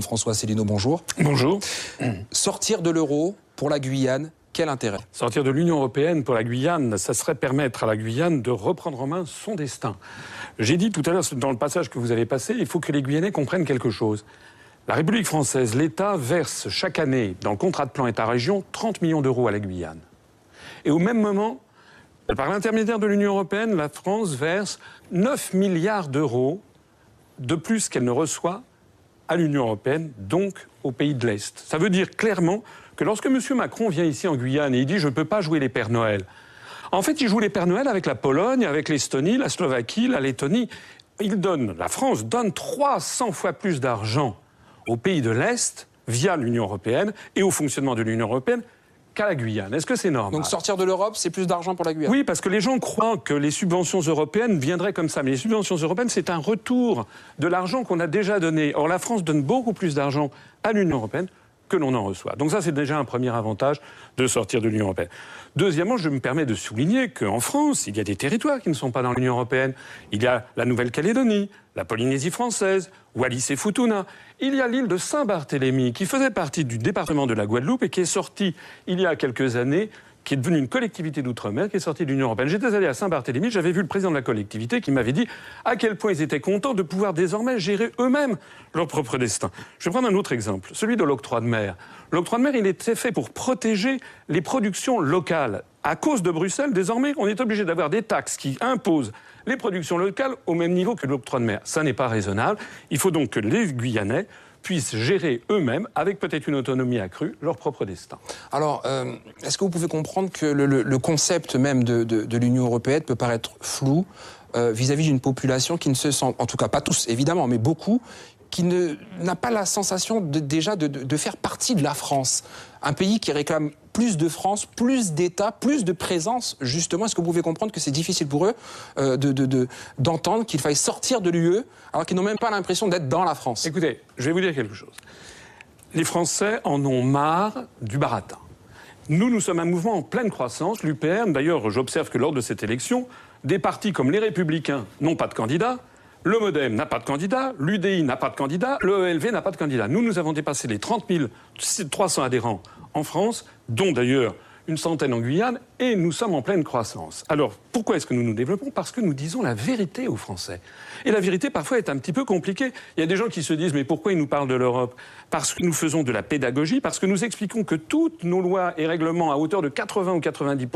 François Célineau, bonjour. Bonjour. Sortir de l'euro pour la Guyane, quel intérêt? Sortir de l'Union européenne pour la Guyane, ça serait permettre à la Guyane de reprendre en main son destin. J'ai dit tout à l'heure dans le passage que vous avez passé, il faut que les Guyanais comprennent quelque chose. La République française, l'État verse chaque année, dans le contrat de plan État-région, 30 millions d'euros à la Guyane. Et au même moment, par l'intermédiaire de l'Union européenne, la France verse 9 milliards d'euros de plus qu'elle ne reçoit à l'Union européenne, donc aux pays de l'Est. Ça veut dire clairement que lorsque M. Macron vient ici en Guyane et il dit je ne peux pas jouer les Pères Noël, en fait, il joue les Pères Noël avec la Pologne, avec l'Estonie, la Slovaquie, la Lettonie. Il donne, la France donne 300 fois plus d'argent aux pays de l'Est via l'Union européenne et au fonctionnement de l'Union européenne qu'à la Guyane. Est-ce que c'est normal Donc sortir de l'Europe, c'est plus d'argent pour la Guyane? Oui, parce que les gens croient que les subventions européennes viendraient comme ça. Mais les subventions européennes, c'est un retour de l'argent qu'on a déjà donné. Or, la France donne beaucoup plus d'argent à l'Union européenne que l'on en reçoit. Donc ça, c'est déjà un premier avantage de sortir de l'Union européenne. Deuxièmement, je me permets de souligner qu'en France, il y a des territoires qui ne sont pas dans l'Union européenne. Il y a la Nouvelle-Calédonie, la Polynésie française, Wallis et Futuna. Il y a l'île de Saint-Barthélemy, qui faisait partie du département de la Guadeloupe et qui est sortie il y a quelques années qui est devenue une collectivité d'outre-mer, qui est sortie de l'Union européenne. J'étais allé à Saint-Barthélemy, j'avais vu le président de la collectivité qui m'avait dit à quel point ils étaient contents de pouvoir désormais gérer eux-mêmes leur propre destin. Je vais prendre un autre exemple, celui de l'octroi de mer. L'octroi de mer, il était fait pour protéger les productions locales. À cause de Bruxelles, désormais, on est obligé d'avoir des taxes qui imposent les productions locales au même niveau que l'octroi de mer. Ça n'est pas raisonnable. Il faut donc que les Guyanais puissent gérer eux-mêmes, avec peut-être une autonomie accrue, leur propre destin. Alors, euh, est-ce que vous pouvez comprendre que le, concept même de, l'Union européenne peut paraître flou euh, vis-à-vis d'une population qui ne se sent, en tout cas pas tous évidemment, mais beaucoup, qui n'a pas la sensation déjà de, faire partie de la France? Un pays qui réclame plus de France, plus d'État, plus de présence, justement. Est-ce que vous pouvez comprendre que c'est difficile pour eux euh, d'entendre qu'il faille sortir de l'UE alors qu'ils n'ont même pas l'impression d'être dans la France? Écoutez, je vais vous dire quelque chose. Les Français en ont marre du baratin. Nous, nous sommes un mouvement en pleine croissance. L'UPR, d'ailleurs, j'observe que lors de cette élection, des partis comme les Républicains n'ont pas de candidats, le Modem n'a pas de candidat, l'UDI n'a pas de candidat, le ELV n'a pas de candidat. Nous, nous avons dépassé les 30 300 adhérents en France, dont d'ailleurs une centaine en Guyane, et nous sommes en pleine croissance. Alors, pourquoi est-ce que nous nous développons? Parce que nous disons la vérité aux Français. Et la vérité, parfois, est un petit peu compliquée. Il y a des gens qui se disent, mais pourquoi ils nous parlent de l'Europe? Parce que nous faisons de la pédagogie, parce que nous expliquons que toutes nos lois et règlements, à hauteur de 80 ou 90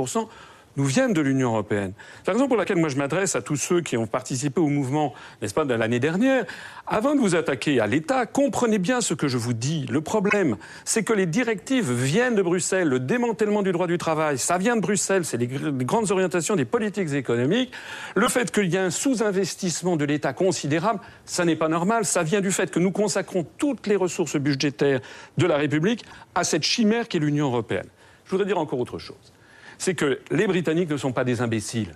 nous viennent de l'Union européenne. C'est la raison pour laquelle moi je m'adresse à tous ceux qui ont participé au mouvement, n'est-ce pas, de l'année dernière. Avant de vous attaquer à l'État, comprenez bien ce que je vous dis. Le problème, c'est que les directives viennent de Bruxelles. Le démantèlement du droit du travail, ça vient de Bruxelles. C'est les, grandes orientations des politiques économiques. Le fait qu'il y ait un sous-investissement de l'État considérable, ça n'est pas normal. Ça vient du fait que nous consacrons toutes les ressources budgétaires de la République à cette chimère qu'est l'Union européenne. Je voudrais dire encore autre chose c'est que les Britanniques ne sont pas des imbéciles.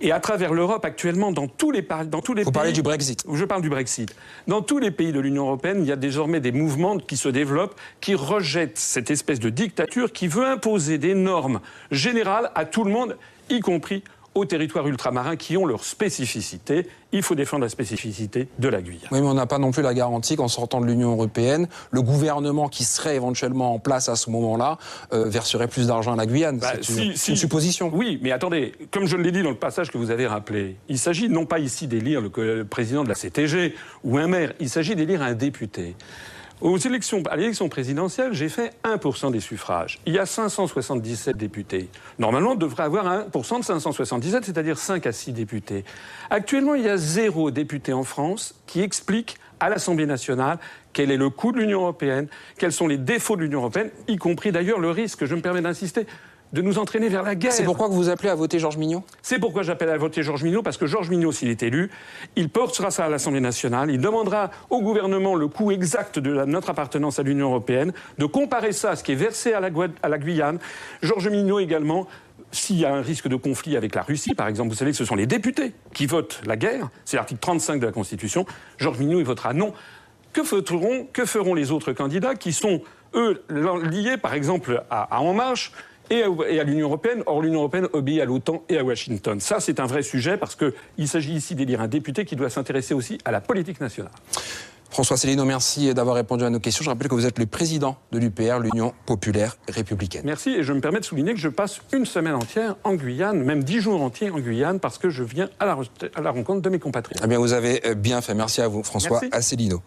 Et à travers l'Europe, actuellement, dans tous les, dans tous les Vous parlez du Brexit Je parle du Brexit. Dans tous les pays de l'Union européenne, il y a désormais des mouvements qui se développent, qui rejettent cette espèce de dictature qui veut imposer des normes générales à tout le monde, y compris aux territoires ultramarins qui ont leur spécificité. Il faut défendre la spécificité de la Guyane. Oui, mais on n'a pas non plus la garantie qu'en sortant de l'Union européenne, le gouvernement qui serait éventuellement en place à ce moment-là euh, verserait plus d'argent à la Guyane. Bah, c'est une, supposition. Oui, mais attendez, comme je l'ai dit dans le passage que vous avez rappelé, il s'agit non pas ici d'élire le président de la CTG ou un maire, il s'agit d'élire un député. Aux élections, à l'élection présidentielle, j'ai fait 1% des suffrages. Il y a 577 députés. Normalement, on devrait avoir 1% de 577, c'est-à-dire 5 à 6 députés. Actuellement, il y a zéro député en France qui explique à l'Assemblée nationale quel est le coût de l'Union européenne, quels sont les défauts de l'Union européenne, y compris d'ailleurs le risque, je me permets d'insister, de nous entraîner vers la guerre. C'est pourquoi vous appelez à voter Georges Mignot? C'est pourquoi j'appelle à voter Georges Mignot, parce que Georges Mignot, s'il est élu, il portera ça à l'Assemblée nationale, il demandera au gouvernement le coût exact de notre appartenance à l'Union européenne, de comparer ça à ce qui est versé à la, à la Guyane. Georges Mignot également s'il y a un risque de conflit avec la Russie, par exemple, vous savez que ce sont les députés qui votent la guerre, c'est l'article 35 de la Constitution, Georges Mignot, il votera non. Que feront, que feront les autres candidats qui sont, eux, liés, par exemple, à, à En Marche? Et à, l'Union européenne. Or, l'Union européenne obéit à l'OTAN et à Washington. Ça, c'est un vrai sujet parce qu'il s'agit ici d'élire un député qui doit s'intéresser aussi à la politique nationale. François Célineau, merci d'avoir répondu à nos questions. Je rappelle que vous êtes le président de l'UPR, l'Union populaire républicaine. Merci et je me permets de souligner que je passe une semaine entière en Guyane, même dix jours entiers en Guyane, parce que je viens à la, à la rencontre de mes compatriotes. Eh bien, vous avez bien fait. Merci à vous, François Asselineau.